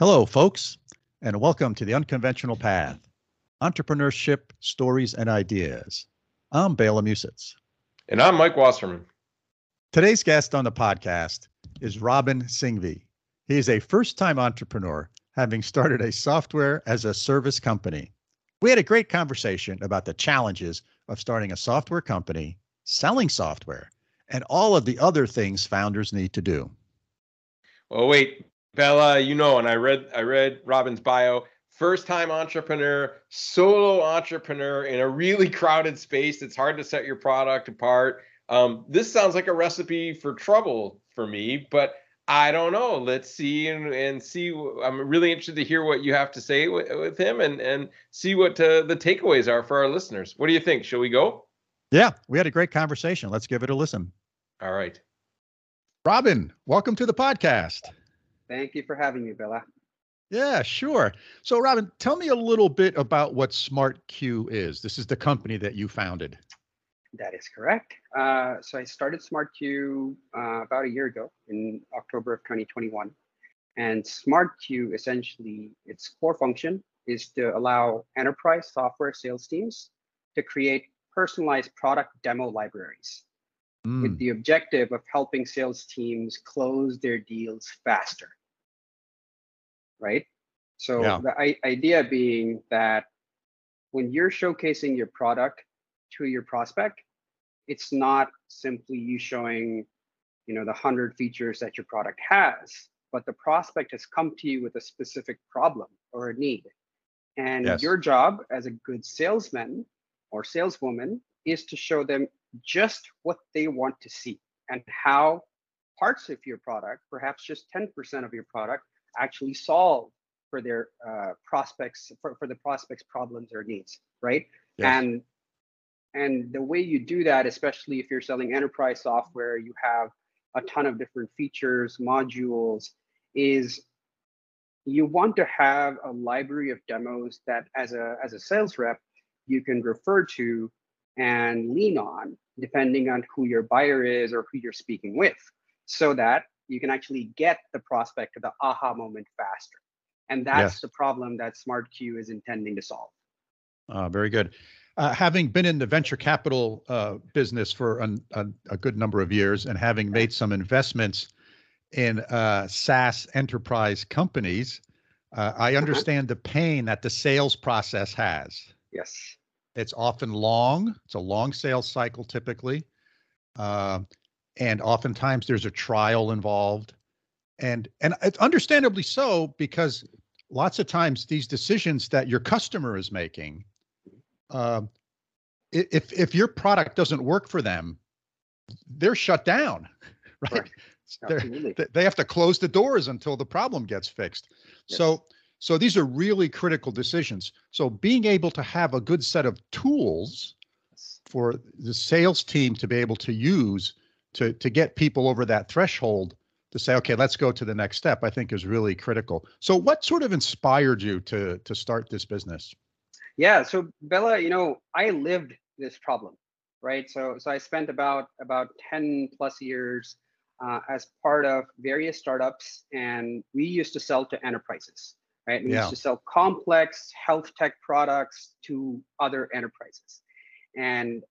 Hello, folks, and welcome to the Unconventional Path Entrepreneurship, Stories, and Ideas. I'm Bela Musits. And I'm Mike Wasserman. Today's guest on the podcast is Robin Singhvi. He is a first time entrepreneur, having started a software as a service company. We had a great conversation about the challenges of starting a software company, selling software, and all of the other things founders need to do. Well, wait, Bela, you know, and I read I read Robin's bio. First time entrepreneur, solo entrepreneur in a really crowded space. It's hard to set your product apart. Um, this sounds like a recipe for trouble for me, but I don't know. Let's see and, and see. I'm really interested to hear what you have to say with, with him and and see what uh, the takeaways are for our listeners. What do you think? Shall we go? Yeah, we had a great conversation. Let's give it a listen. All right. Robin, welcome to the podcast. Thank you for having me, Bela. Yeah, sure. So, Robin, tell me a little bit about what SmartCue is. This is the company that you founded. That is correct. Uh, so, I started SmartCue uh, about a year ago in October of 2021. And SmartCue essentially, its core function is to allow enterprise software sales teams to create personalized product demo libraries mm. with the objective of helping sales teams close their deals faster right? So yeah. the I- idea being that when you're showcasing your product to your prospect, it's not simply you showing, you know, the hundred features that your product has, but the prospect has come to you with a specific problem or a need. And yes. your job as a good salesman or saleswoman is to show them just what they want to see and how parts of your product, perhaps just 10% of your product, actually solve for their uh, prospects for, for the prospects problems or needs right yes. and and the way you do that especially if you're selling enterprise software you have a ton of different features modules is you want to have a library of demos that as a as a sales rep you can refer to and lean on depending on who your buyer is or who you're speaking with so that you can actually get the prospect to the aha moment faster. And that's yes. the problem that SmartCue is intending to solve. Uh, very good. Uh, having been in the venture capital uh, business for an, a, a, good number of years and having made some investments in uh, SaaS enterprise companies, uh, I uh-huh. understand the pain that the sales process has. Yes. It's often long. It's a long sales cycle typically. And oftentimes there's a trial involved. And and it's understandably so because lots of times these decisions that your customer is making uh, if if your product doesn't work for them they're shut down right, right. they have to close the doors until the problem gets fixed. Yes. so so these are really critical decisions. So being able to have a good set of tools for the sales team to be able to use to to get people over that threshold to say okay let's go to the next step i think is really critical. So what sort of inspired you to to start this business? Yeah so Bela, you know i lived this problem right? So so i spent about about 10 plus years uh, as part of various startups and we used to sell to enterprises right? We yeah. used to sell complex health tech products to other enterprises. And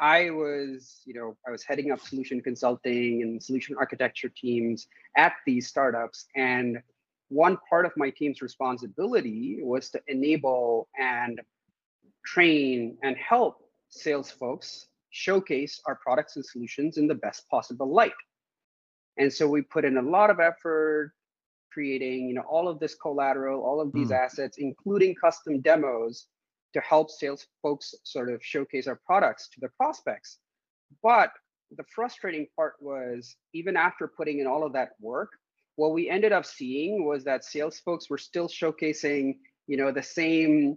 I was, you know, I was heading up solution consulting and solution architecture teams at these startups. And one part of my team's responsibility was to enable and train and help sales folks showcase our products and solutions in the best possible light. And so we put in a lot of effort creating, you know, all of this collateral, all of these mm. assets, including custom demos to help sales folks sort of showcase our products to the prospects. But the frustrating part was even after putting in all of that work, what we ended up seeing was that sales folks were still showcasing, you know, the same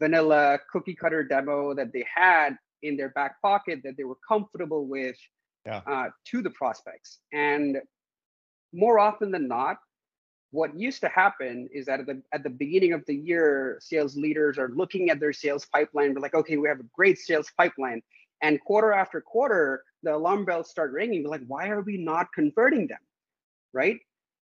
vanilla cookie cutter demo that they had in their back pocket that they were comfortable with yeah. uh, to the prospects. And more often than not, what used to happen is that at the at the beginning of the year, sales leaders are looking at their sales pipeline. We're like, okay, we have a great sales pipeline. And quarter after quarter, the alarm bells start ringing. We're like, why are we not converting them? Right.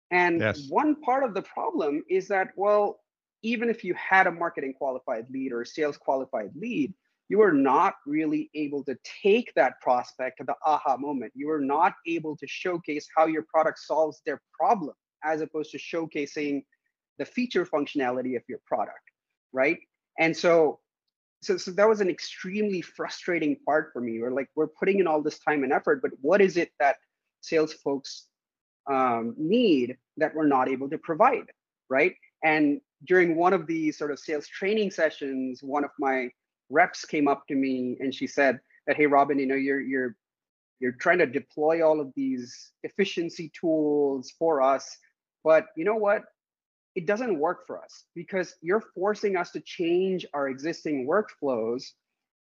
And Yes. one part of the problem is that, well, even if you had a marketing qualified lead or a sales qualified lead, you were not really able to take that prospect to the aha moment. You were not able to showcase how your product solves their problem as opposed to showcasing the feature functionality of your product, right? And so so, so that was an extremely frustrating part for me. We're like, we're putting in all this time and effort, but what is it that sales folks um, need that we're not able to provide, right? And during one of these sort of sales training sessions, one of my reps came up to me and she said that, "Hey, Robin, you know, you're you're you're trying to deploy all of these efficiency tools for us, but you know what? It doesn't work for us because you're forcing us to change our existing workflows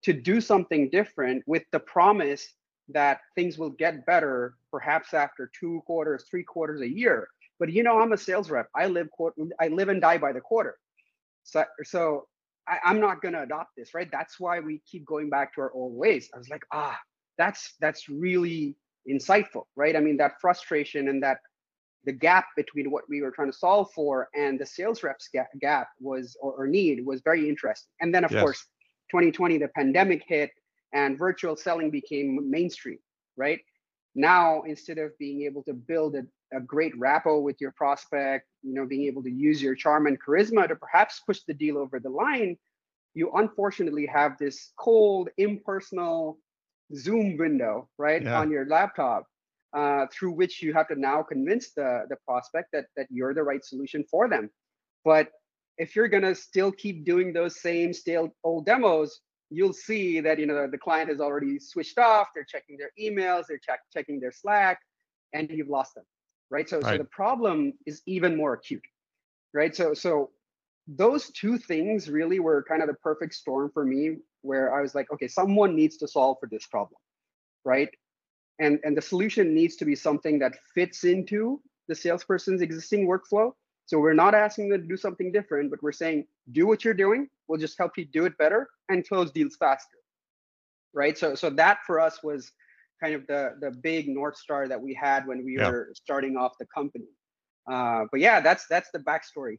to do something different with the promise that things will get better perhaps after two quarters, three quarters a year. But you know, I'm a sales rep. I live quarter I live and die by the quarter. So so I, I'm not gonna adopt this, right? That's why we keep going back to our old ways. I was like, ah, that's that's really insightful, right? I mean, that frustration and that the gap between what we were trying to solve for and the sales reps gap, gap was or, or, need was very interesting. And then of Yes. course, 2020, the pandemic hit and virtual selling became mainstream, right? Now, instead of being able to build a, a great rapport with your prospect, you know, being able to use your charm and charisma to perhaps push the deal over the line, you unfortunately have this cold, impersonal Zoom window, right, Yeah. on your laptop, uh, through which you have to now convince the the prospect that that you're the right solution for them. But if you're gonna still keep doing those same stale old demos, you'll see that you know the client has already switched off. They're checking their emails, they're check, checking their Slack, and you've lost them, right? So so the problem is even more acute, right? So so those two things really were kind of the perfect storm for me where i was like okay someone needs to solve for this problem right and and the solution needs to be something that fits into the salesperson's existing workflow. So we're not asking them to do something different but we're saying do what you're doing. We'll just help you do it better and close deals faster. Right? So so that for us was kind of the the big north star that we had when we Yeah. were starting off the company. Uh, but yeah that's that's the backstory.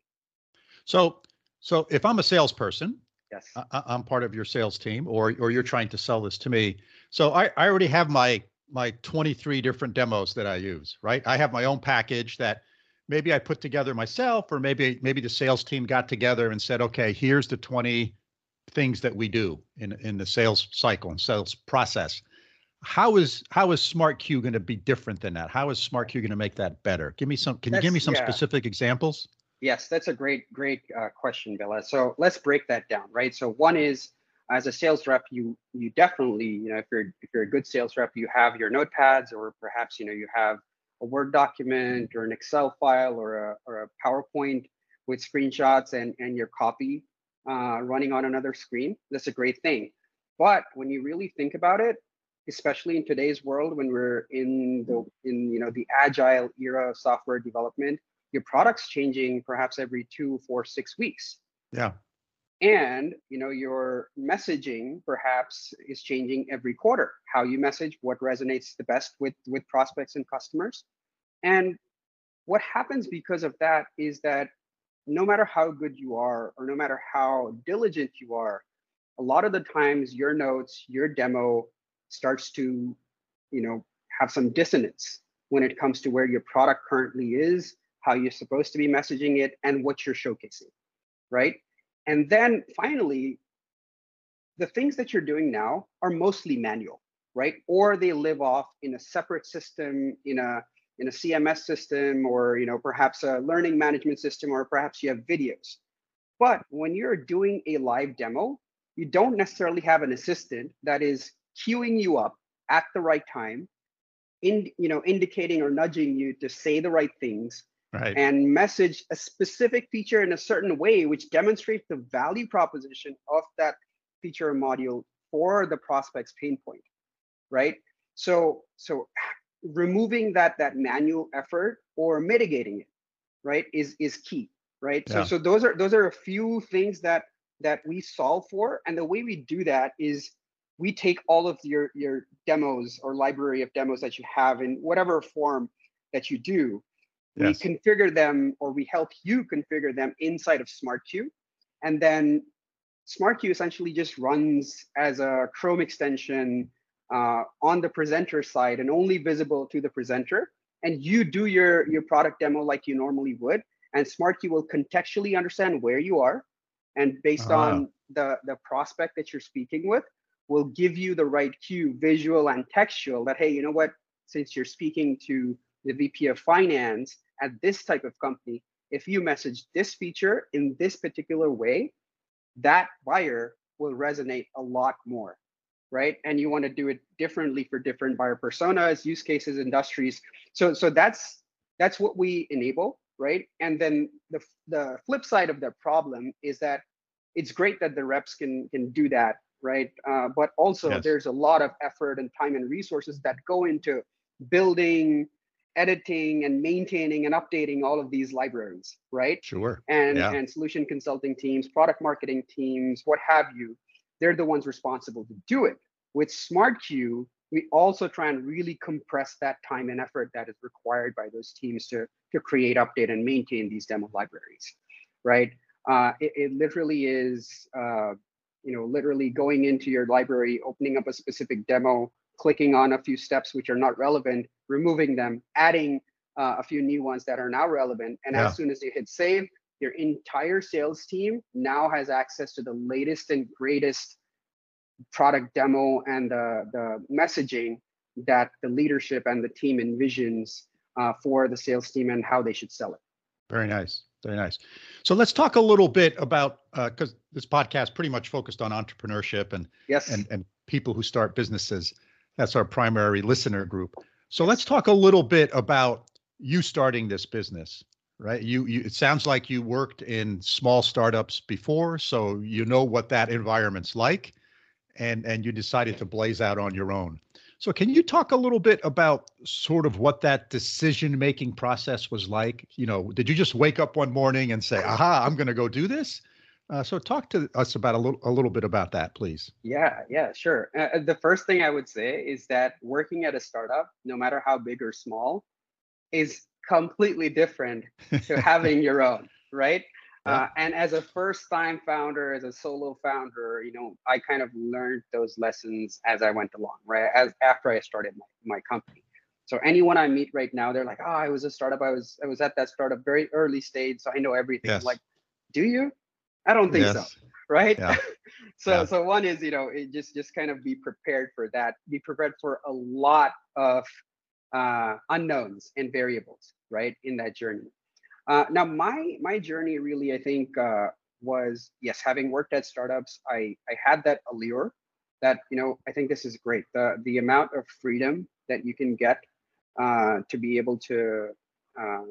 So, so if I'm a salesperson, yes. I, I'm part of your sales team, or or you're trying to sell this to me. So I, I already have my my 23 different demos that I use, right? I have my own package that maybe I put together myself, or maybe maybe the sales team got together and said, okay, here's the 20 things that we do in in the sales cycle and sales process. How is how is SmartCue going to be different than that? How is SmartCue going to make that better? Give me some. Can you give me some yeah. specific examples? Yes, that's a great, great uh, question, Bela. So let's break that down, right? So one is, as a sales rep, you you definitely, you know, if you're if you're a good sales rep, you have your notepads, or perhaps you know you have a Word document or an Excel file or a or a PowerPoint with screenshots and and your copy uh, running on another screen. That's a great thing. But when you really think about it, especially in today's world, when we're in the in you know the agile era of software development your product's changing perhaps every two, four, six weeks. Yeah. And you know, your messaging perhaps is changing every quarter. How you message, what resonates the best with with prospects and customers. And what happens because of that is that no matter how good you are, or no matter how diligent you are, a lot of the times your notes, your demo starts to, you know, have some dissonance when it comes to where your product currently is how you're supposed to be messaging it, and what you're showcasing, right? And then finally, the things that you're doing now are mostly manual, right? Or they live off in a separate system, in a in a CMS system, or you know perhaps a learning management system, or perhaps you have videos. But when you're doing a live demo, you don't necessarily have an assistant that is queuing you up at the right time, in you know indicating or nudging you to say the right things Right. and message a specific feature in a certain way, which demonstrates the value proposition of that feature or module for the prospect's pain point, right? So, so removing that that manual effort or mitigating it, right, is is key, right? Yeah. So, so those are those are a few things that that we solve for, and the way we do that is we take all of your your demos or library of demos that you have in whatever form that you do Yes. we configure them or we help you configure them inside of SmartCue. And then SmartCue essentially just runs as a Chrome extension uh, on the presenter side and only visible to the presenter. And you do your, your product demo like you normally would. And SmartCue will contextually understand where you are. And based Ah. on the, the prospect that you're speaking with, will give you the right cue, visual and textual, that, hey, you know what? Since you're speaking to the VP of finance at this type of company, if you message this feature in this particular way, that buyer will resonate a lot more, right? And you want to do it differently for different buyer personas, use cases, industries. So so that's that's what we enable, right? And then the the flip side of the problem is that it's great that the reps can can do that, right? Uh, but also Yes. there's a lot of effort and time and resources that go into building editing and maintaining and updating all of these libraries right Sure. and Yeah. and solution consulting teams product marketing teams what have you they're the ones responsible to do it with SmartCue we also try and really compress that time and effort that is required by those teams to to create update and maintain these demo libraries right uh, it, it literally is uh, you know literally going into your library opening up a specific demo clicking on a few steps which are not relevant removing them adding uh, a few new ones that are now relevant and Yeah. as soon as you hit save your entire sales team now has access to the latest and greatest product demo and the, the messaging that the leadership and the team envisions uh, for the sales team and how they should sell it Very nice. Very nice. So let's talk a little bit about because this podcast pretty much focused on entrepreneurship and yes and and people who start businesses. That's our primary listener group. So let's talk a little bit about you starting this business, right? You, you it sounds like you worked in small startups before, so you know what that environment's like, and and you decided to blaze out on your own. So can you talk a little bit about sort of what that decision making process was like? You know, did you just wake up one morning and say, "Aha, I'm going to go do this"? Uh, so talk to us about a little a little bit about that, please. Yeah, yeah, sure. Uh, the first thing I would say is that working at a startup, no matter how big or small, is completely different to having your own, right? Yeah. Uh, and as a first-time founder, as a solo founder, you know, I kind of learned those lessons as I went along, right? As after I started my, my company. So anyone I meet right now, they're like, "Oh, I was a startup. I was I was at that startup very early stage, so I know everything." Yes. Like, do you? I don't think so right Yeah. so Yeah. so one is you know it just just kind of be prepared for that be prepared for a lot of uh, unknowns and variables right in that journey uh, now my my journey really i think uh, was yes having worked at startups i i had that allure that you know i think this is great the the amount of freedom that you can get uh, to be able to uh,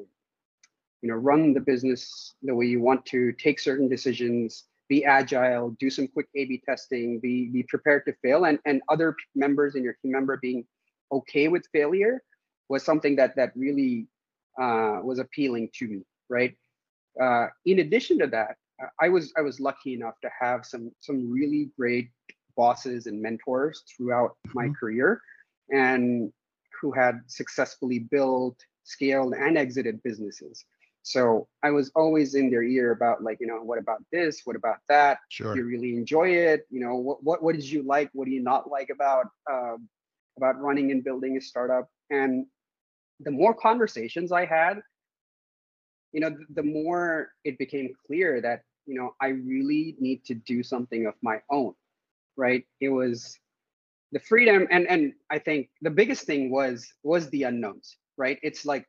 you know run the business the way you want to take certain decisions be agile do some quick a b testing be be prepared to fail. And and other members in your team member being okay with failure was something that that really uh, was appealing to me right? Uh, in addition to that i was i was lucky enough to have some some really great bosses and mentors throughout my Mhm. career and who had successfully built scaled and exited businesses so I was always in their ear about like, you know, what about this? What about that? Sure. Do you really enjoy it? You know, what what what did you like? What do you not like about um, about running and building a startup? And the more conversations I had, you know, th- the more it became clear that you know I really need to do something of my own. Right? It was the freedom, and and I think the biggest thing was was the unknowns. Right? It's like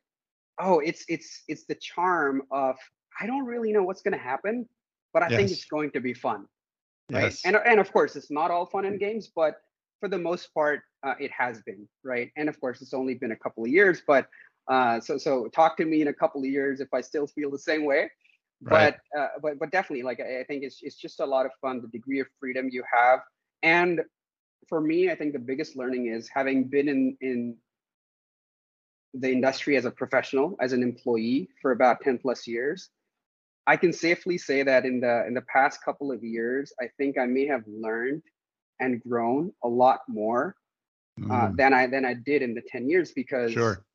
oh it's it's it's the charm of i don't really know what's going to happen but i think it's going to be fun right? Yes. and and of course it's not all fun and games but for the most part uh, it has been right? And of course it's only been a couple of years but uh so so talk to me in a couple of years if i still feel the same way. Right. but uh, but but definitely like I, I think it's it's just a lot of fun the degree of freedom you have. And for me i think the biggest learning is having been in in the industry as a professional as an employee for about 10 plus years i can safely say that in the in the past couple of years i think i may have learned and grown a lot more uh, Mm, than i than i did in the 10 years because sure.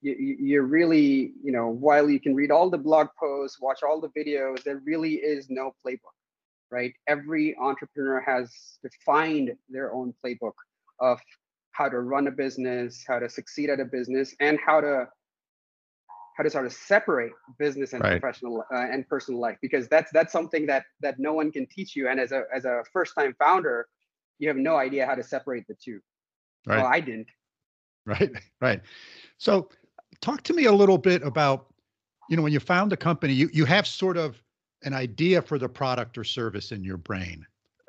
you, you really, you know, while you can read all the blog posts, watch all the videos, there really is no playbook, right? Every entrepreneur has defined their own playbook of how to run a business, how to succeed at a business, and how to how to sort of separate business and Right. professional uh, and personal life because that's that's something that that no one can teach you and as a as a first time founder you have no idea how to separate the two Right. well i didn't Right, right. So talk to me a little bit about, you know, when you found a company, you, you have sort of an idea for the product or service in your brain.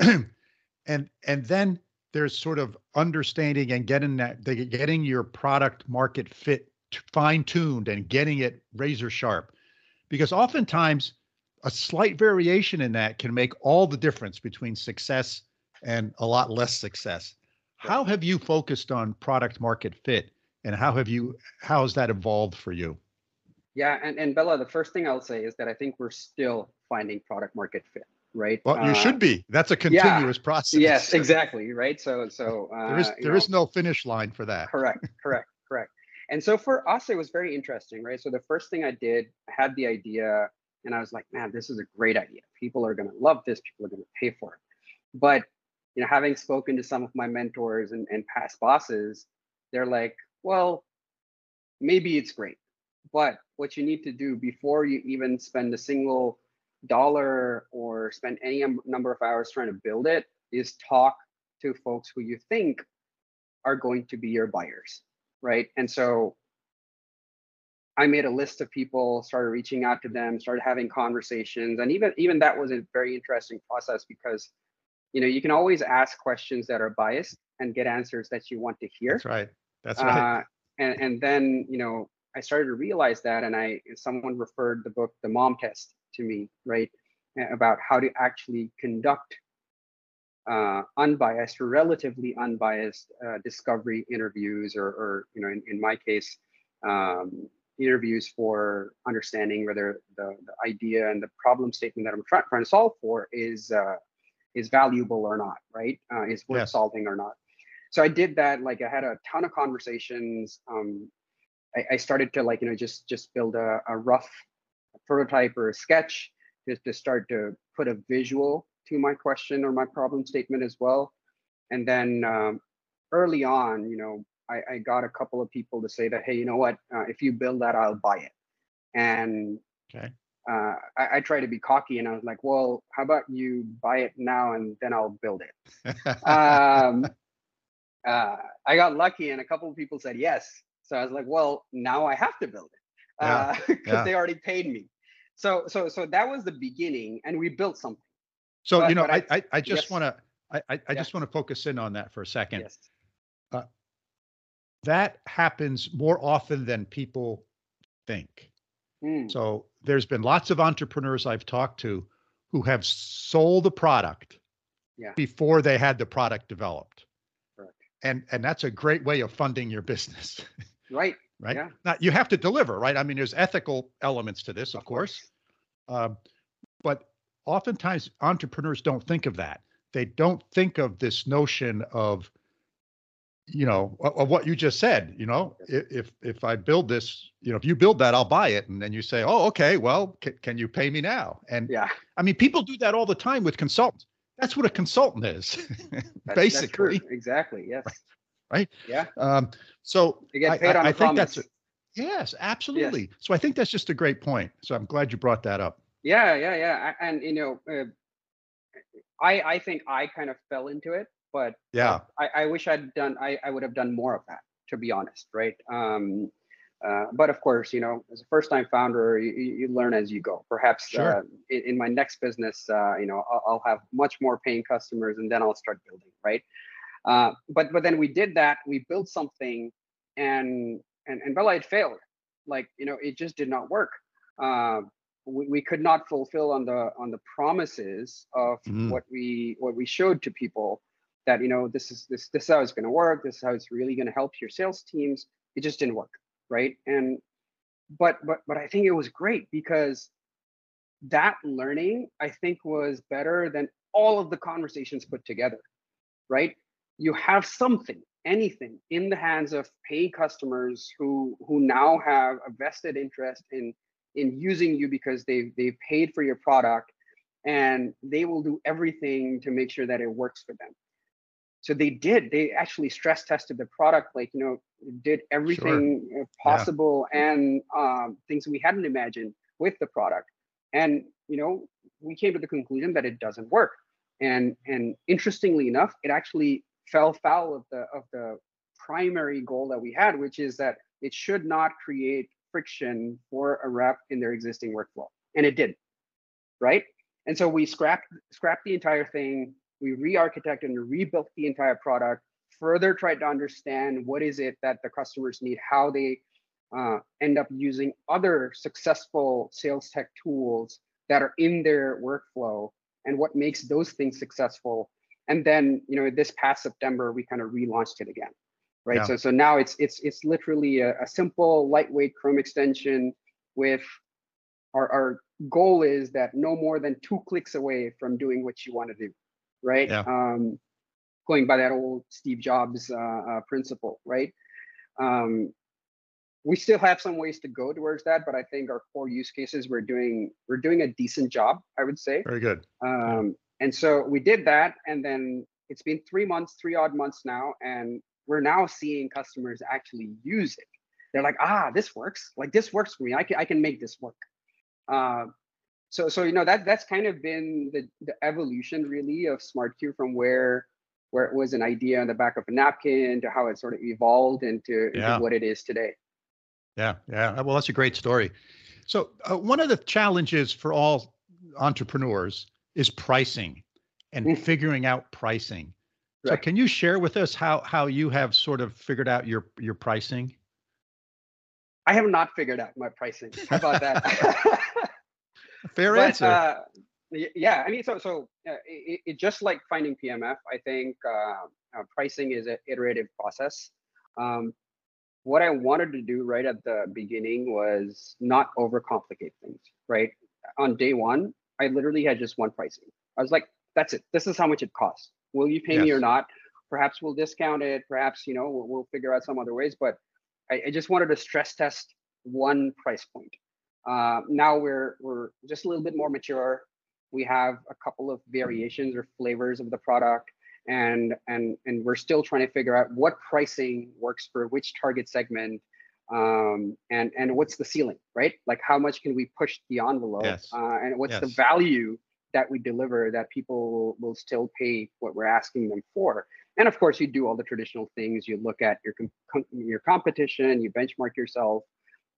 and and then there's sort of understanding and getting that getting your product market fit fine tuned and getting it razor sharp. Because oftentimes a slight variation in that can make all the difference between success and a lot less success. How have you focused on product market fit and how have you how has that evolved for you? yeah and, and bela the first thing i'll say is that i think we're still finding product market fit right? Well, you Uh, should be. That's a continuous process. yes exactly right? So so uh, There is there know, is no finish line for that. correct correct correct. And so for us it was very interesting right? So the first thing i did i had the idea and i was like man this is a great idea. People are going to love this. People are going to pay for it. But you know having spoken to some of my mentors and, and past bosses they're like well maybe it's great but what you need to do before you even spend a single dollar or spend any um, number of hours trying to build it is talk to folks who you think are going to be your buyers right and so i made a list of people started reaching out to them started having conversations and even even that was a very interesting process because you know you can always ask questions that are biased and get answers that you want to hear That's right. That's right. uh, and and then you know I started to realize that, and I someone referred the book The Mom Test to me, right, about how to actually conduct uh, unbiased or relatively unbiased uh, discovery interviews, or, or you know, in, in my case, um, interviews for understanding whether the, the idea and the problem statement that I'm try- trying to solve for is uh, is valuable or not, right? Uh, is worth Yes. solving or not so i did that like i had a ton of conversations um, I, I started to like you know just just build a, a rough prototype or a sketch just to start to put a visual to my question or my problem statement as well. And then um, early on you know I, I got a couple of people to say that hey you know what? Uh, if you build that i'll buy it. And Okay. uh, I, I try to be cocky and i was like well how about you buy it now and then i'll build it? Um, uh, I got lucky and a couple of people said yes. So I was like, well, now I have to build it Yeah, because yeah. they already paid me. So so so that was the beginning, and we built something. so but- you know, I I- I, just yes. want to I I, I Yeah. just want to focus in on that for a second. Yes. That happens more often than people think. Mm, So there's been lots of entrepreneurs I've talked to who have sold a product Yeah. before they had the product developed. Correct. And and that's a great way of funding your business, right. Right? Yeah. Now you have to deliver, right? I mean, there's ethical elements to this, of, course. Um, but oftentimes entrepreneurs don't think of that. They don't think of this notion of, you know, of, of what you just said. You know, if, if I build this, you know, if you build that, I'll buy it, and then you say, oh, okay, well, can, can you pay me now? And Yeah. I mean, people do that all the time with consultants. That's what a consultant is, That's, basically. That's. Exactly. Yes. right? Yeah. Um, so I- I- I a think that's yes, absolutely. So I think that's just a great point. So I'm glad you brought that up. Yeah. Yeah. Yeah. a- And you know, uh, I I think I kind of fell into it, but Yeah. I, I wish I'd done I, I would have done more of that to be honest right um uh, but of course you know as a first time founder you, you you learn as you go perhaps Sure. uh, in, in my next business uh, you know I'll, I'll have much more paying customers and then I'll start building right uh, but but then we did that we built something and and and Bela it failed. Like you know it just did not work. Uh, we, we could not fulfill on the on the promises of Mm. what we what we showed to people that you know this is this this is how it's going to work this is how it's really going to help your sales teams. It just didn't work right? And but but but i think it was great because that learning i think was better than all of the conversations put together right you have something anything in the hands of paying customers who who now have a vested interest in in using you because they've they've paid for your product and they will do everything to make sure that it works for them so they did they actually stress tested the product like you know did everything sure. possible yeah. and um, things we hadn't imagined with the product and you know we came to the conclusion that it doesn't work and and interestingly enough it actually fell foul of the of the primary goal that we had which is that it should not create friction for a rep in their existing workflow. And it did right? And so we scrapped scrapped the entire thing. We re-architected and rebuilt the entire product further tried to understand what is it that the customers need how they uh, end up using other successful sales tech tools that are in their workflow and what makes those things successful and then you know this past september we kind of relaunched it again right? Yeah. so so now it's it's it's literally a, a, simple lightweight chrome extension with our, our goal is that no more than two clicks away from doing what you want to do right? Yeah. um going by that old steve jobs uh, uh, principle right? Um we still have some ways to go towards that but i think our core use cases we're doing we're doing a decent job i would say. Very good. Um, and so we did that and then it's been three months three odd months now and we're now seeing customers actually use it they're like ah this works like this works for me i can, I can make this work uh, so so you know that that's kind of been the, the evolution really of SmartCue from where where it was an idea on the back of a napkin to how it sort of evolved into, yeah. into what it is today yeah, yeah. Well, that's a great story. So, uh, one of the challenges for all entrepreneurs is pricing and mm. figuring out pricing. Right. So, can you share with us how how you have sort of figured out your your pricing? I have not figured out my pricing. How about that? Fair but, answer. Uh, yeah, I mean, so so uh, it, it, just like finding PMF, I think uh, uh, pricing is an iterative process. Um, what I wanted to do right at the beginning was not overcomplicate things, right? On day one, I literally had just one pricing. I was like, that's it. This is how much it costs. Will you pay yes. me or not? Perhaps we'll discount it. Perhaps, you know, we'll, we'll figure out some other ways. But I, I, just wanted to stress test one price point. Uh, now we're we're just a little bit more mature. We have a couple of variations or flavors of the product and and and we're still trying to figure out what pricing works for which target segment um, and and what's the ceiling right? Like how much can we push the envelope? Yes. uh, and what's yes. the value that we deliver that people will, will still pay what we're asking them for? And of course you do all the traditional things. You look at your com- your competition you benchmark yourself.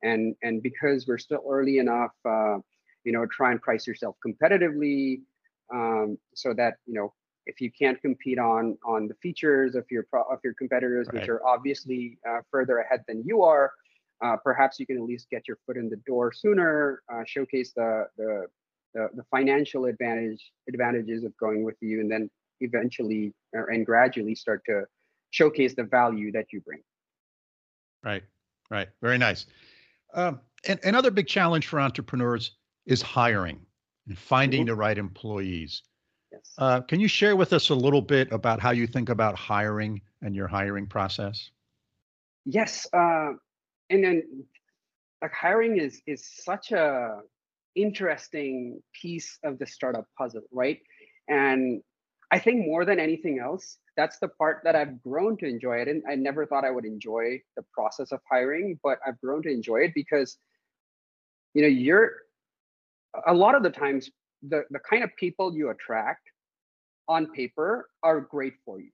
And and because we're still early enough uh, you know try and price yourself competitively um, so that you know if you can't compete on on the features of your pro- of your competitors, right. which are obviously uh, further ahead than you are, uh, perhaps you can at least get your foot in the door sooner, uh, showcase the, the, the the financial advantage advantages of going with you, and then eventually and gradually start to showcase the value that you bring. Right, right, very nice. Um, and another big challenge for entrepreneurs is hiring and finding mm-hmm. the right employees. Yes. Uh, can you share with us a little bit about how you think about hiring and your hiring process? Yes, uh, and then like hiring is is such a interesting piece of the startup puzzle, right? And I think more than anything else, that's the part that I've grown to enjoy. I didn't, I never thought I would enjoy the process of hiring, but I've grown to enjoy it because, you know, you're a lot of the times the, the kind of people you attract on paper are great for you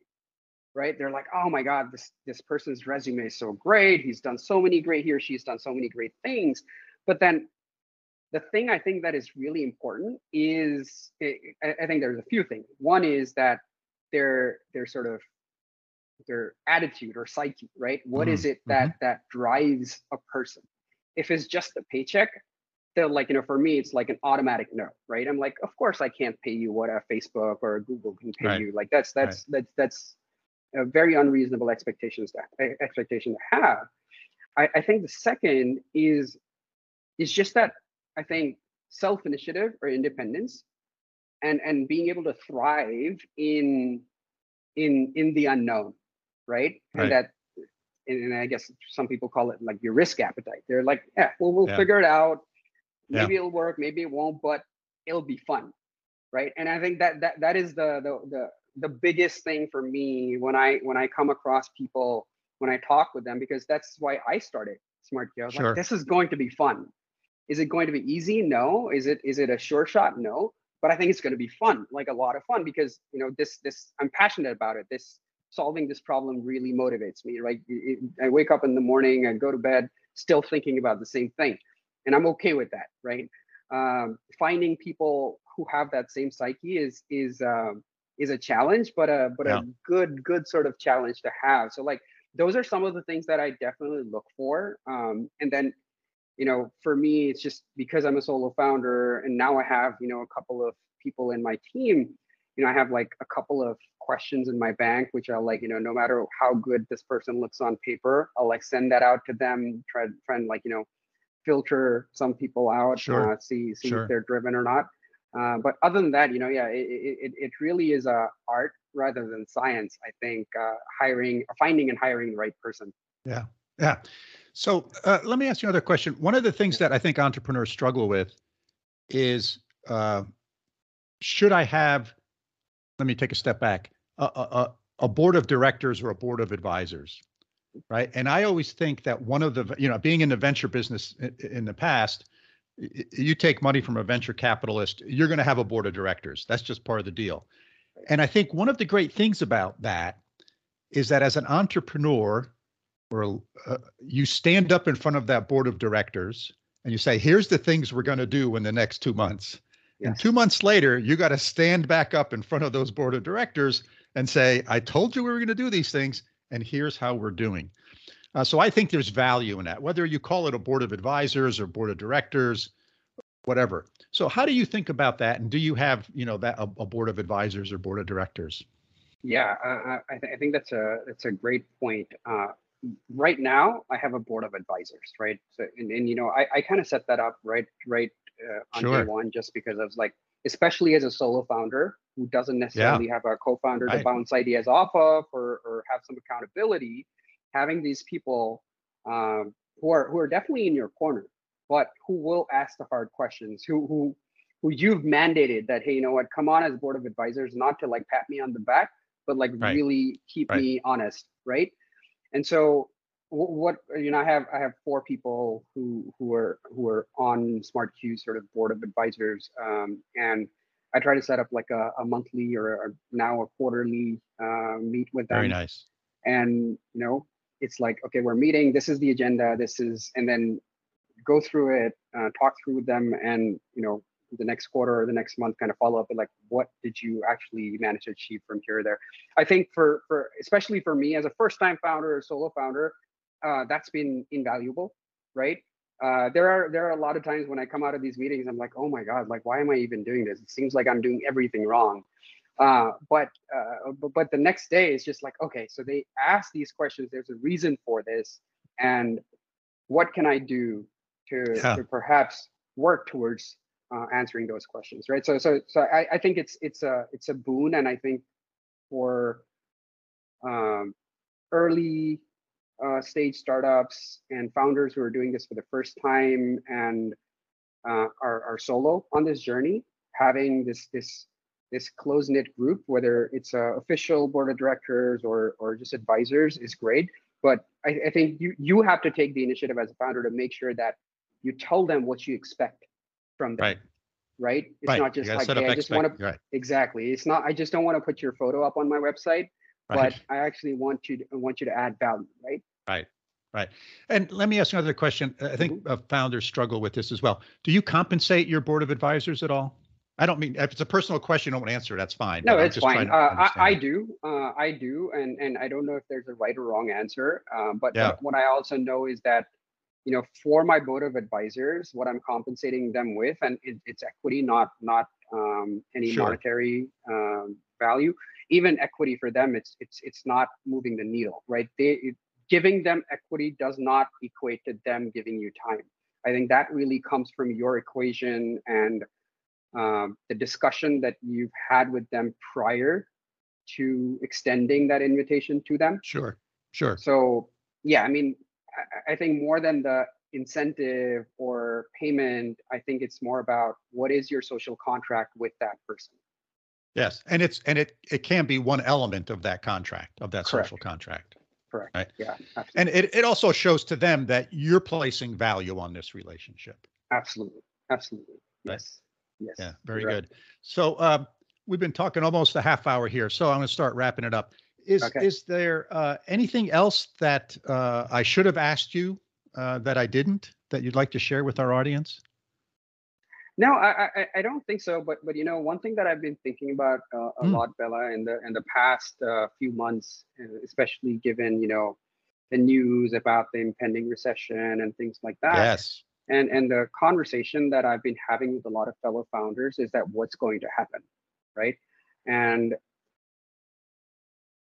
right? They're like oh my god this this person's resume is so great. He's done so many great he or she's done so many great things. But then the thing i think that is really important is eh, i think there's a few things. One is that their their sort of their attitude or psyche right? What mm-hmm. is it that mm-hmm. that drives a person? If it's just the paycheck they're like, you know, for me, it's like an automatic no, right? I'm like, of course I can't pay you what a Facebook or a Google can pay right. you. Like that's that's right. that's that's a very unreasonable expectations to expectation to have. I, I think the second is is just that I think self initiative or independence and and being able to thrive in in in the unknown right? Right. And that, and, and I guess some people call it like your risk appetite. They're like, yeah, well, we'll Yeah. figure it out. Yeah. Maybe it'll work, maybe it won't, but it'll be fun, right? And I think that that that is the the the the biggest thing for me when I when I come across people when I talk with them because that's why I started SmartCue. Sure. like, this is going to be fun. Is it going to be easy? No. Is it is it a sure shot? No. But I think it's going to be fun, like a lot of fun, because you know this this I'm passionate about it. This solving this problem really motivates me. Right? It- it- I wake up in the morning, I go to bed, still thinking about the same thing, and I'm okay with that. Right? Um, finding people who have that same psyche is is um, is a challenge, but a but Yeah. a good good sort of challenge to have. So like those are some of the things that I definitely look for. Um, and then, you know, for me, it's just because I'm a solo founder and now I have, you know, a couple of people in my team, you know, I have like a couple of questions in my bank, which I'll like, you know, no matter how good this person looks on paper, I'll like send that out to them, try, try and like, you know, filter some people out, Sure. uh, see, see Sure. if they're driven or not. Uh, but other than that, you know, yeah, it, it, it- really is a art rather than science. I think uh, hiring, finding and hiring the right person. Yeah. Yeah. So uh, let me ask you another question. One of the things that I think entrepreneurs struggle with is uh, should I have, let me take a step back, a, a- a board of directors or a board of advisors, right? And I always think that one of the, you know, being in the venture business in the past, you take money from a venture capitalist, you're going to have a board of directors. That's just part of the deal. And I think one of the great things about that is that as an entrepreneur, or uh, you stand up in front of that board of directors and you say, here's the things we're going to do in the next two months. And two months later, you got to stand back up in front of those board of directors and say, I told you we were going to do these things, and here's how we're doing. Uh, so I think there's value in that, whether you call it a board of advisors or board of directors, whatever. So how do you think about that? And do you have, you know, that a, a board of advisors or board of directors? Yeah, uh, I, th- I think that's a that's a great point. Uh, right now, I have a board of advisors, right? So, and, and you know, I, I kind of set that up right right uh, on Sure. day one, just because I was like, especially as a solo founder who doesn't necessarily have a co-founder to bounce ideas off of or or have some accountability. Having these people um, who are who are definitely in your corner, but who will ask the hard questions, who who who you've mandated that hey, you know what, come on as board of advisors, not to like pat me on the back, but like Right. really keep Right. me honest, right? And so what you know, I have I have four people who who are who are on SmartCue sort of board of advisors, um, and I try to set up like a, a monthly or a, now a quarterly uh, meet with them Very nice. and you know it's like okay we're meeting this is the agenda this is and then go through it uh, talk through with them and you know the next quarter or the next month kind of follow up with like what did you actually manage to achieve from here or there i think for for especially for me as a first time founder or solo founder uh, that's been invaluable right? Uh, there are there are a lot of times when i come out of these meetings i'm like oh my god like why am i even doing this? It seems like i'm doing everything wrong. Uh, but, uh, but but the next day is just like okay so they ask these questions there's a reason for this and what can i do to, Yeah. to perhaps work towards uh, answering those questions right? So so so I, I think it's it's a it's a boon and i think for um, early uh, stage startups and founders who are doing this for the first time and uh, are, are solo on this journey having this this this close knit group, whether it's a official board of directors or or just advisors, is great. But I, I think you you have to take the initiative as a founder to make sure that you tell them what you expect from them. Right. Right. It's right. not just like, hey, I just want to Right. exactly. It's not. I just don't want to put your photo up on my website, Right. but I actually want you to I want you to add value. Right. And let me ask another question. I think Mm-hmm. uh, founders struggle with this as well. Do you compensate your board of advisors at all? I don't mean if it's a personal question, you don't want to answer. That's fine. No, it's fine. Uh, I. I do. Uh, I do, and and I don't know if there's a right or wrong answer. Um, but, Yeah. what I also know is that, you know, for my board of advisors, what I'm compensating them with, and it, it's equity, not not um, any Sure. monetary um, value. Even equity for them, it's it's it's not moving the needle, right? They giving them equity does not equate to them giving you time. I think that really comes from your equation and um, the discussion that you've had with them prior to extending that invitation to them. Sure. Sure. So yeah, I mean, I, I think more than the incentive or payment, I think it's more about what is your social contract with that person. Yes, and it's and it it can be one element of that contract of that Correct. social contract. Correct. Right. Yeah. Absolutely. And it, it also shows to them that you're placing value on this relationship. absolutely. Absolutely. Right. Yes. Yes. Yeah, very good. So um, we've been talking almost a half hour here, so I'm going to start wrapping it up. Is Okay. is there uh, anything else that uh, I should have asked you uh, that I didn't that you'd like to share with our audience? No, I, I I don't think so. But but you know, one thing that I've been thinking about uh, a Hmm. lot, Bela, in the in the past uh, few months, uh, especially given you know the news about the impending recession and things like that. yes. And and the conversation that I've been having with a lot of fellow founders is that what's going to happen, right? And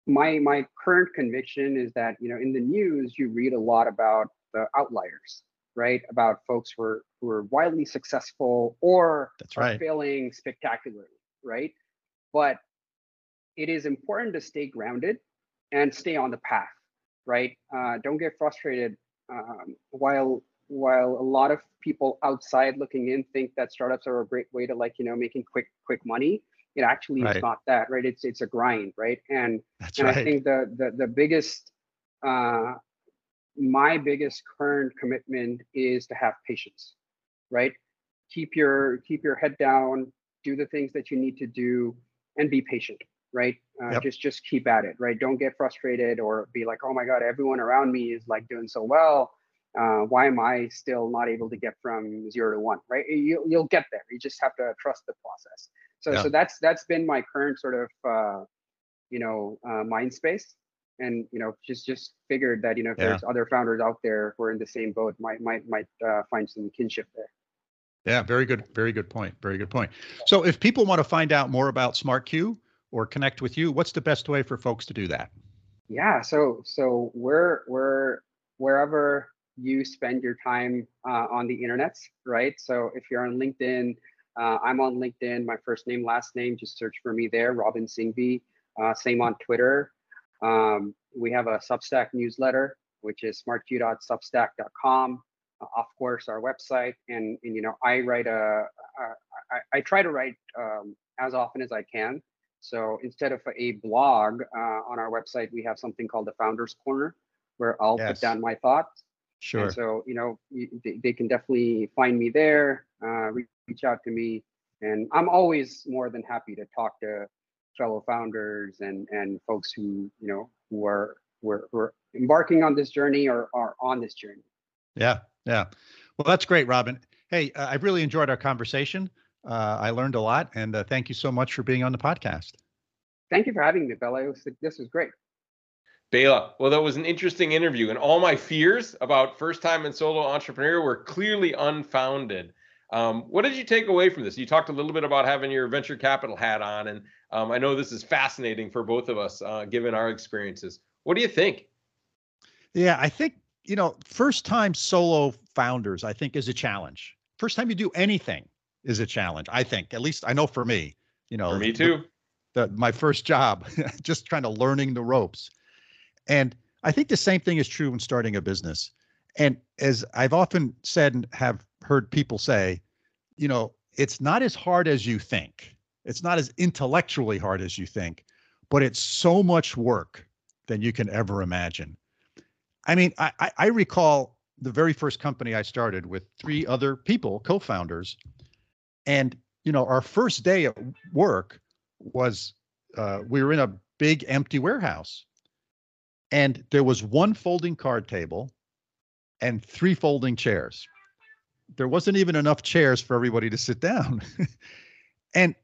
my my current conviction is that you know in the news you read a lot about the outliers, right? About folks who are who are wildly successful or That's right. failing spectacularly, right? But it is important to stay grounded and stay on the path, right? Uh, don't get frustrated. Um, while while a lot of people outside looking in think that startups are a great way to like you know making quick quick money, it actually Right. is not that, right? It's it's a grind, right? And That's and right. I think the the the biggest uh, my biggest current commitment is to have patience, right? Keep your keep your head down, do the things that you need to do, and be patient, right? Uh, Yep. Just just keep at it, right? Don't get frustrated or be like, oh my god, everyone around me is like doing so well. Uh, why am I still not able to get from zero to one, right? You, you'll get there. You just have to trust the process. So Yeah. so that's that's been my current sort of uh, you know uh, mind space and you know just just figured that you know if Yeah. there's other founders out there who are in the same boat might might might uh, find some kinship there Yeah, very good, very good point. Very good point. So if people want to find out more about SmartCue or connect with you, what's the best way for folks to do that? yeah so so we're we're wherever you spend your time uh, on the internet right so if you're on linkedin uh, i'm on linkedin my first name last name just search for me there robin singhvi uh, same on twitter um, we have a substack newsletter which is smartcue.substack.com uh, of course our website and, and you know i write a, a I, I try to write um, as often as i can so instead of a blog uh, on our website, we have something called the Founders Corner, where I'll Yes. put down my thoughts. Sure. And so you know they, they can definitely find me there, uh, reach out to me, and I'm always more than happy to talk to fellow founders and and folks who you know who are who are, who are embarking on this journey or are on this journey. Yeah, yeah. Well, that's great, Robin. Hey, uh, I've really enjoyed our conversation. Uh, I learned a lot, and uh, thank you so much for being on the podcast. Thank you for having me, Bela. Was, this was great. Bela, well, that was an interesting interview, and all my fears about first time and solo entrepreneur were clearly unfounded. Um, what did you take away from this? You talked a little bit about having your venture capital hat on, and um, I know this is fascinating for both of us, uh, given our experiences. What do you think? Yeah, I think, you know, first time solo founders, I think is a challenge. First time you do anything is a challenge, I think. At least I know for me, you know, For me the- too. the, my first job, just kind of learning the ropes. And I think the same thing is true when starting a business. And as I've often said and have heard people say, you know, it's not as hard as you think. It's not as intellectually hard as you think, but it's so much work than you can ever imagine. I mean, I, I, recall the very first company I started with three other people, co-founders, and you know, our first day at work was uh, we were in a big empty warehouse, and there was one folding card table and three folding chairs. There wasn't even enough chairs for everybody to sit down, and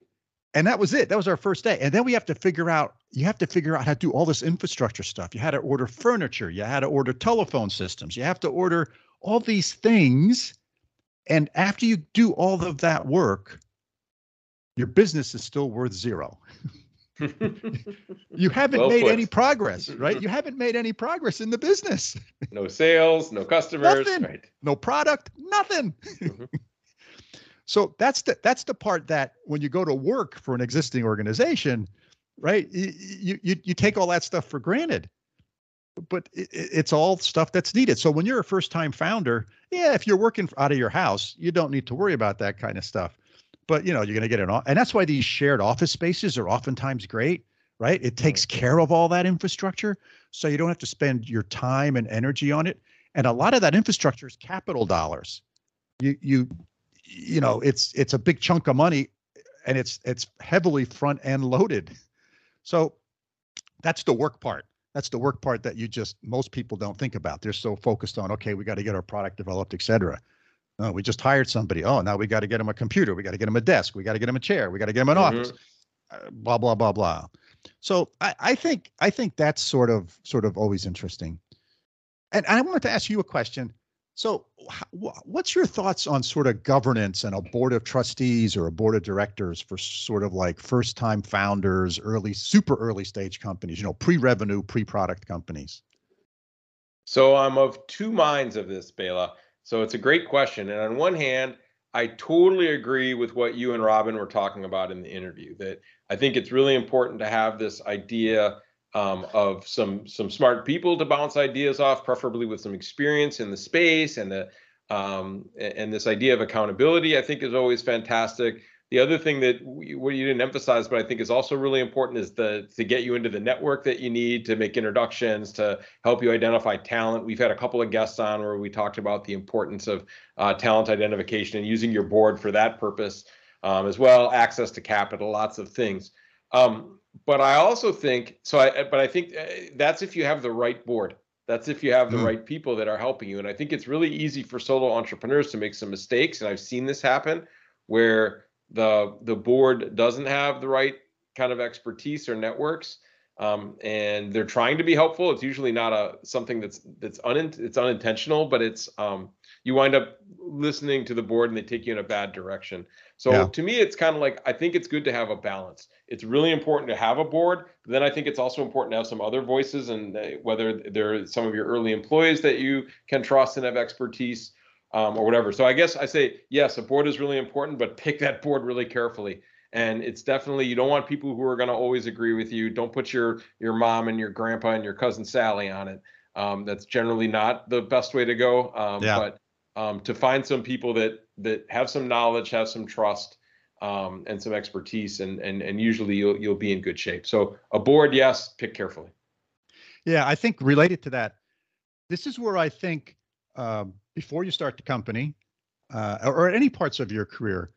and that was it. That was our first day, and then we have to figure out. You have to figure out how to do all this infrastructure stuff. You had to order furniture. You had to order telephone systems. You have to order all these things, and after you do all of that work, your business is still worth zero. You haven't Well made put. any progress, right? You haven't made any progress in the business. no sales, no customers. Nothing. Right. No product, nothing. Mhm. So that's the that's the part that when you go to work for an existing organization, right? You, you, you take all that stuff for granted, but it, it's all stuff that's needed. So when you're a first time founder, yeah, if you're working out of your house, you don't need to worry about that kind of stuff. But you know, you're going to get it on. And that's why these shared office spaces are oftentimes great, right? It takes care of all that infrastructure. So you don't have to spend your time and energy on it. And a lot of that infrastructure is capital dollars. You, you, you know, it's, it's a big chunk of money and it's, it's heavily front end loaded. So that's the work part. That's the work part that you just most people don't think about. They're so focused on, okay, we got to get our product developed, et cetera. Oh, we just hired somebody. Oh, now we got to get them a computer. We got to get them a desk. We got to get them a chair. We got to get them an mm-hmm. office. Uh, blah blah blah blah. So I, I think I think that's sort of sort of always interesting. And I wanted to ask you a question. So, what's your thoughts on sort of governance and a board of trustees or a board of directors for sort of like first time founders, early, super early stage companies, you know, pre revenue, pre product companies? So, I'm of two minds of this, Bela. So, it's a great question. And on one hand, I totally agree with what you and Robin were talking about in the interview that I think it's really important to have this idea um, of some some smart people to bounce ideas off, preferably with some experience in the space and the um, and this idea of accountability. I think is always fantastic. The other thing that we, what you didn't emphasize, but I think is also really important, is the to get you into the network that you need to make introductions, to help you identify talent. We've had a couple of guests on where we talked about the importance of uh, talent identification and using your board for that purpose, um, as well. Access to capital, lots of things. Um, but I also think so. I but I think uh, that's if you have the right board. That's if you have the mm. right people that are helping you. And I think it's really easy for solo entrepreneurs to make some mistakes. And I've seen this happen where the the board doesn't have the right kind of expertise or networks. Um, and they're trying to be helpful. It's usually not a something that's that's un, it's unintentional, but it's um, you wind up listening to the board and they take you in a bad direction. So yeah. to me, it's kind of like I think it's good to have a balance. It's really important to have a board, but then I think it's also important to have some other voices, and uh, whether they're some of your early employees that you can trust and have expertise, um, or whatever. So I guess I say yes, a board is really important, but pick that board really carefully. And it's definitely you don't want people who are going to always agree with you. Don't put your your mom and your grandpa and your cousin Sally on it. Um, that's generally not the best way to go. Um, yeah. But um, to find some people that that have some knowledge, have some trust, um, and some expertise, and and and usually you'll you'll be in good shape. So a board, yes, pick carefully. Yeah, I think related to that, this is where I think um, before you start the company, uh, or at any parts of your career,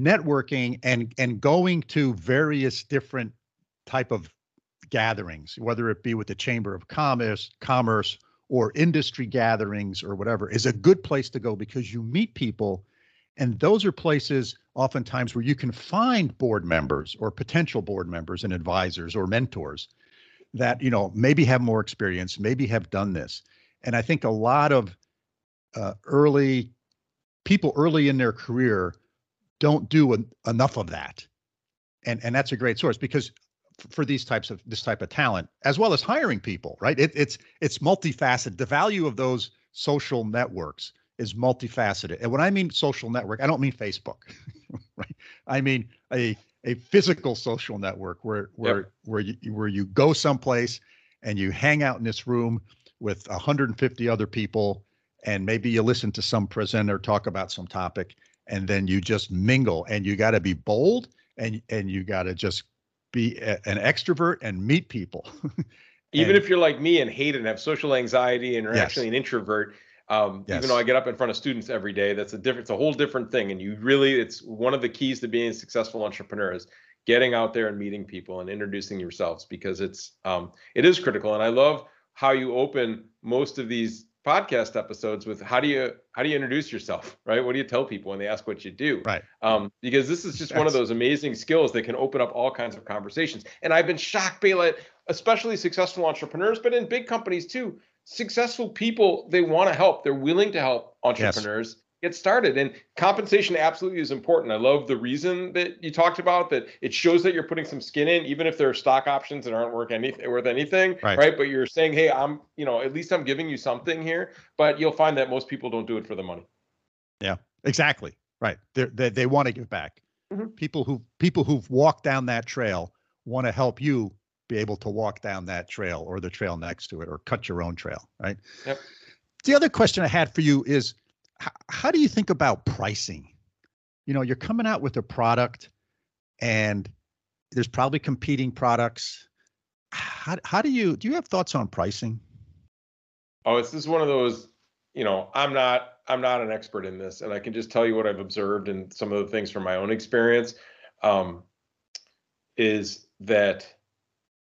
networking and and going to various different type of gatherings, whether it be with the Chamber of Commerce, Commerce or industry gatherings or whatever is a good place to go because you meet people. And those are places oftentimes where you can find board members or potential board members and advisors or mentors that you know maybe have more experience maybe have done this. And i think a lot of uh, early people early in their career don't do en- enough of that. And and that's a great source because for these types of this type of talent as well as hiring people right? It, it's it's multifaceted. The value of those social networks is multifaceted. And when i mean social network i don't mean facebook right? I mean a a physical social network where where yep. where you where you go someplace and you hang out in this room with 150 other people and maybe you listen to some presenter talk about some topic and then you just mingle and you got to be bold and and you got to just be a, an extrovert and meet people. even if you're like me and hate and have social anxiety and are yes. actually an introvert, um, yes. even though I get up in front of students every day, that's a different, it's a whole different thing. And you really, it's one of the keys to being a successful entrepreneur is getting out there and meeting people and introducing yourselves because it's, um, it is critical. And I love how you open most of these podcast episodes with how do you how do you introduce yourself right? What do you tell people when they ask what you do? Right. Um, because this is just one of those amazing skills that can open up all kinds of conversations. And i've been shocked Bela, especially successful entrepreneurs but in big companies too successful people they want to help. They're willing to help entrepreneurs. yes get started. And compensation absolutely is important. I love the reason that you talked about that it shows that you're putting some skin in, even if there are stock options that aren't worth anything worth anything. Right. right. But you're saying, hey, I'm, you know, at least I'm giving you something here. But you'll find that most people don't do it for the money. Yeah, exactly. Right. They're, they they want to give back. Mm-hmm. People who people who've walked down that trail want to help you be able to walk down that trail or the trail next to it or cut your own trail, right? Yep. The other question I had for you is how, do you think about pricing? You know, you're coming out with a product and there's probably competing products. How, how do you do you have thoughts on pricing? Oh, it's is one of those, you know, I'm not I'm not an expert in this, and I can just tell you what I've observed and some of the things from my own experience. Um, is that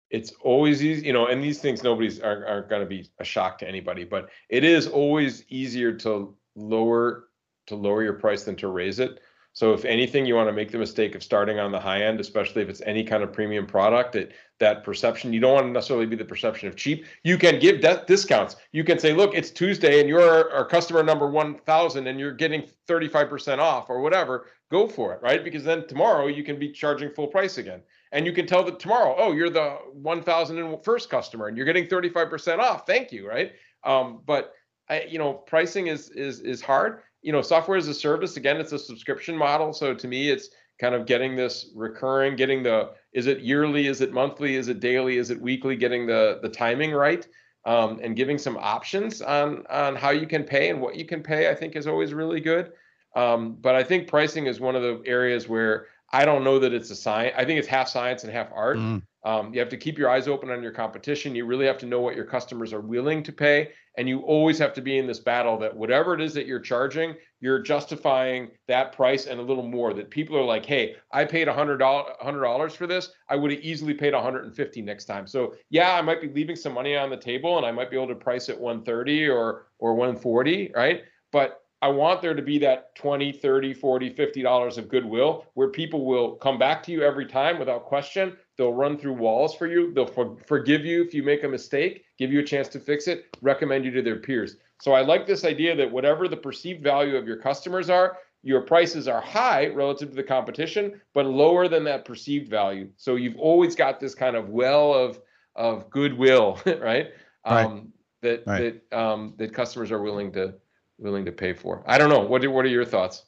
it's always easy, you know, and these things nobody's aren't, aren't going to be a shock to anybody, but it is always easier to lower to lower your price than to raise it. So if anything, you want to make the mistake of starting on the high end, especially if it's any kind of premium product, that that perception, you don't want to necessarily be the perception of cheap. You can give de- discounts. You can say, look, it's Tuesday and you're our customer number 1000 and you're getting 35% off or whatever. Go for it, right? Because then tomorrow you can be charging full price again. And you can tell that tomorrow, oh, you're the 1001st customer and you're getting 35% off. Thank you, right? Um, but I, you know, pricing is is is hard you know, software as a service, again, it's a subscription model. So to me, it's kind of getting this recurring, getting the, is it yearly, is it monthly, is it daily, is it weekly, getting the the timing right. Um, and giving some options on on how you can pay and what you can pay, I think is always really good. Um, but I think pricing is one of the areas where I don't know that it's a science. I think it's half science and half art. Mm. Um, you have to keep your eyes open on your competition. You really have to know what your customers are willing to pay. And you always have to be in this battle that whatever it is that you're charging, you're justifying that price and a little more. That people are like, hey, I paid $100, $100 for this. I would have easily paid 150 next time. So yeah, I might be leaving some money on the table and I might be able to price it 130 or or 140, right? But I want there to be that 20, 30, 40, 50 dollars of goodwill where people will come back to you every time without question. They'll run through walls for you. They'll for, forgive you if you make a mistake, give you a chance to fix it, recommend you to their peers. So I like this idea that whatever the perceived value of your customers are, your prices are high relative to the competition, but lower than that perceived value. So you've always got this kind of well of of goodwill, right? right. Um, that right. that um, that customers are willing to willing to pay for. I don't know. What do, what are your thoughts?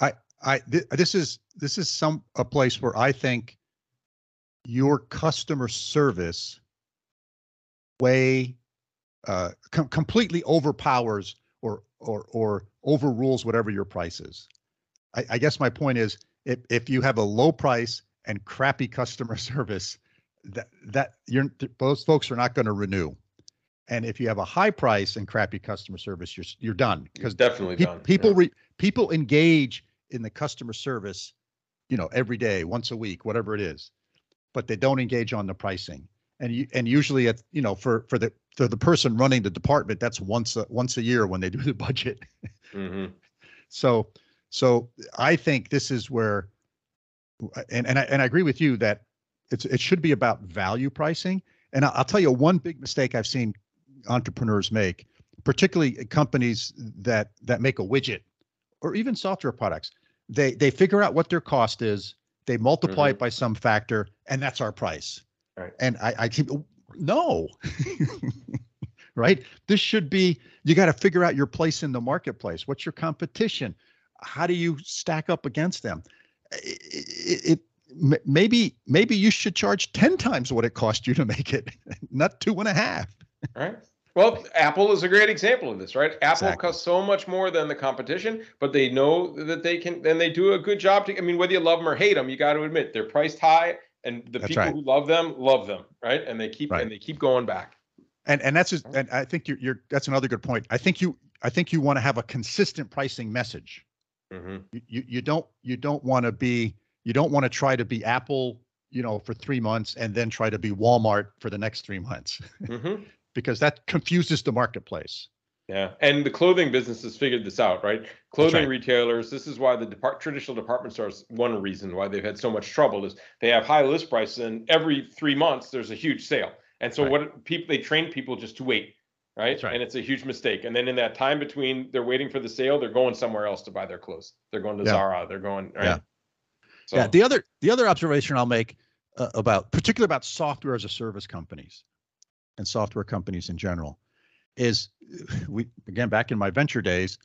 I I th- this is this is some a place where I think your customer service way uh, com- completely overpowers or or or overrules whatever your price is. I, I guess my point is if if you have a low price and crappy customer service, that that you're those folks are not going to renew. And if you have a high price and crappy customer service, you're you're done because definitely pe- done. People yeah. re- people engage in the customer service, you know, every day, once a week, whatever it is, but they don't engage on the pricing. And you and usually at you know for for the for the person running the department, that's once a once a year when they do the budget. Mm-hmm. so so I think this is where, and and I and I agree with you that it's it should be about value pricing. And I'll, I'll tell you one big mistake I've seen entrepreneurs make, particularly companies that that make a widget or even software products. They they figure out what their cost is, they multiply mm-hmm. it by some factor, and that's our price. Right. And I, I keep no. right? This should be you got to figure out your place in the marketplace. What's your competition? How do you stack up against them? It, it, it maybe maybe you should charge 10 times what it cost you to make it, not two and a half. Right. Well, Apple is a great example of this, right? Apple exactly. costs so much more than the competition, but they know that they can, and they do a good job. To, I mean, whether you love them or hate them, you got to admit they're priced high, and the that's people right. who love them love them, right? And they keep right. and they keep going back. And and that's just, and I think you're, you're that's another good point. I think you I think you want to have a consistent pricing message. Mm-hmm. You, you you don't you don't want to be you don't want to try to be Apple you know for three months and then try to be Walmart for the next three months. Mm-hmm. because that confuses the marketplace. Yeah, and the clothing businesses figured this out, right? Clothing right. retailers. This is why the depart- traditional department stores. One reason why they've had so much trouble is they have high list prices, and every three months there's a huge sale. And so right. what people they train people just to wait, right? right? And it's a huge mistake. And then in that time between they're waiting for the sale, they're going somewhere else to buy their clothes. They're going to yeah. Zara. They're going right. Yeah. So. yeah. The other the other observation I'll make uh, about particularly about software as a service companies and software companies in general is we again back in my venture days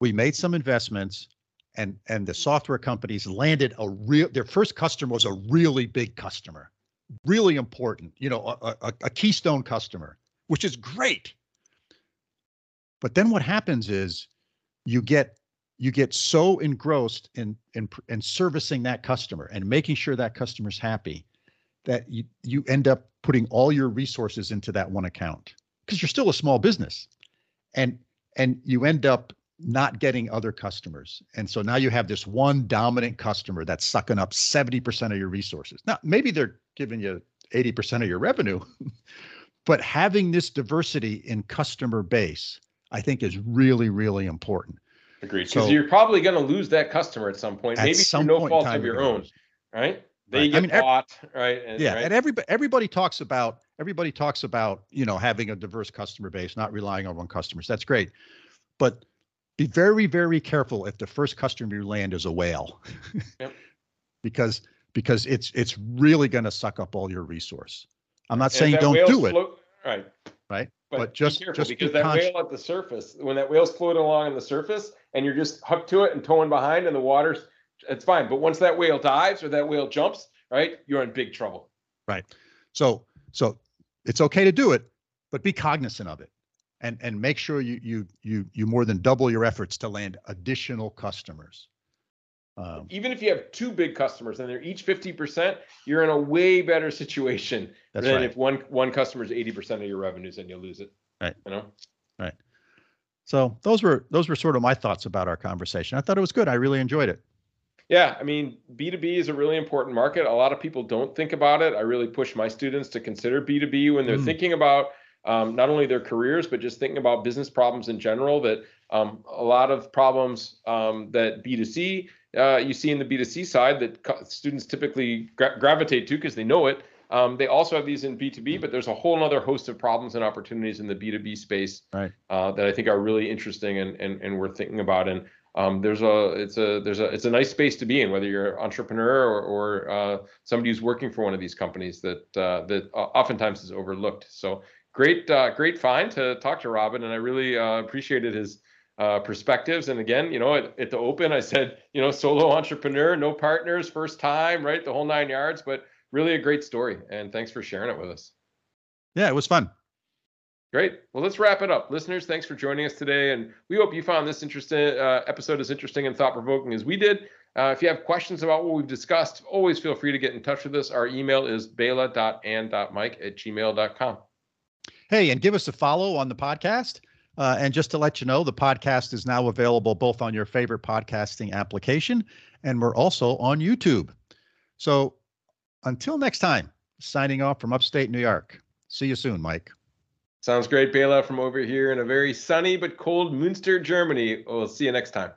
we made some investments and and the software companies landed a real their first customer was a really big customer really important, you know, a, a, a keystone customer, which is great. But then what happens is you get you get so engrossed in in in servicing that customer and making sure that customer's happy that you you end up putting all your resources into that one account because you're still a small business and and you end up not getting other customers and so now you have this one dominant customer that's sucking up 70% of your resources now maybe they're giving you 80% of your revenue but having this diversity in customer base i think is really really important Agreed. Because So- you're probably going to lose that customer at some point, maybe some through no fault of your own, lose. right? They Right. I get mean, ev- bought, right? And, yeah right? and everybody everybody talks about everybody talks about you know having a diverse customer base not relying on one customers that's great but be very very careful if the first customer you land is a whale Yep. because because it's it's really going to suck up all your resource i'm not saying don't do it float- right. Right. But, But be just- careful just be because that consci- whale at the surface, when that whale's floating along on the surface and you're just hooked to it and towing behind and the water's, it's fine. But once that whale dives or that whale jumps, right, you're in big trouble. Right. So so it's okay to do it but be cognizant of it and and make sure you you you you more than double your efforts to land additional customers um, Even if you have two big customers and they're each 50%, you're in a way better situation than right if one one customer is 80% of your revenues and you lose it. Right. You know? Right. So those were those were sort of my thoughts about our conversation. I thought it was good. I really enjoyed it. Yeah, I mean, B2B is a really important market. A lot of people don't think about it. I really push my students to consider B2B when they're Mm. thinking about um, not only their careers, but just thinking about business problems in general. That um, a lot of problems um, that B2C uh, you see in the B2C side that co- students typically gra- gravitate to because they know it. Um, they also have these in B2B, but there's a whole other host of problems and opportunities in the B2B space Right. uh, that I think are really interesting and, and, and worth thinking about. And um, there's a it's a there's a it's a nice space to be in, whether you're an entrepreneur or, or uh, somebody who's working for one of these companies that uh, that oftentimes is overlooked. So great uh, great find to talk to Robin, and I really uh, appreciated his uh, perspectives. And again, you know, at, at the open, I said, you know, solo entrepreneur, no partners, first time, right, the whole nine yards. But really a great story, and thanks for sharing it with us. Yeah, it was fun. Great. Well, let's wrap it up. Listeners, thanks for joining us today. And we hope you found this interesting uh, episode as interesting and thought provoking as we did. Uh, if you have questions about what we've discussed, always feel free to get in touch with us. Our email is bela.and.mike at gmail.com. Hey, and give us a follow on the podcast. Uh, and just to let you know, the podcast is now available both on your favorite podcasting application and we're also on YouTube. So until next time, signing off from upstate New York. See you soon, Mike. Sounds great, Bela, from over here in a very sunny but cold Münster, Germany. We'll see you next time.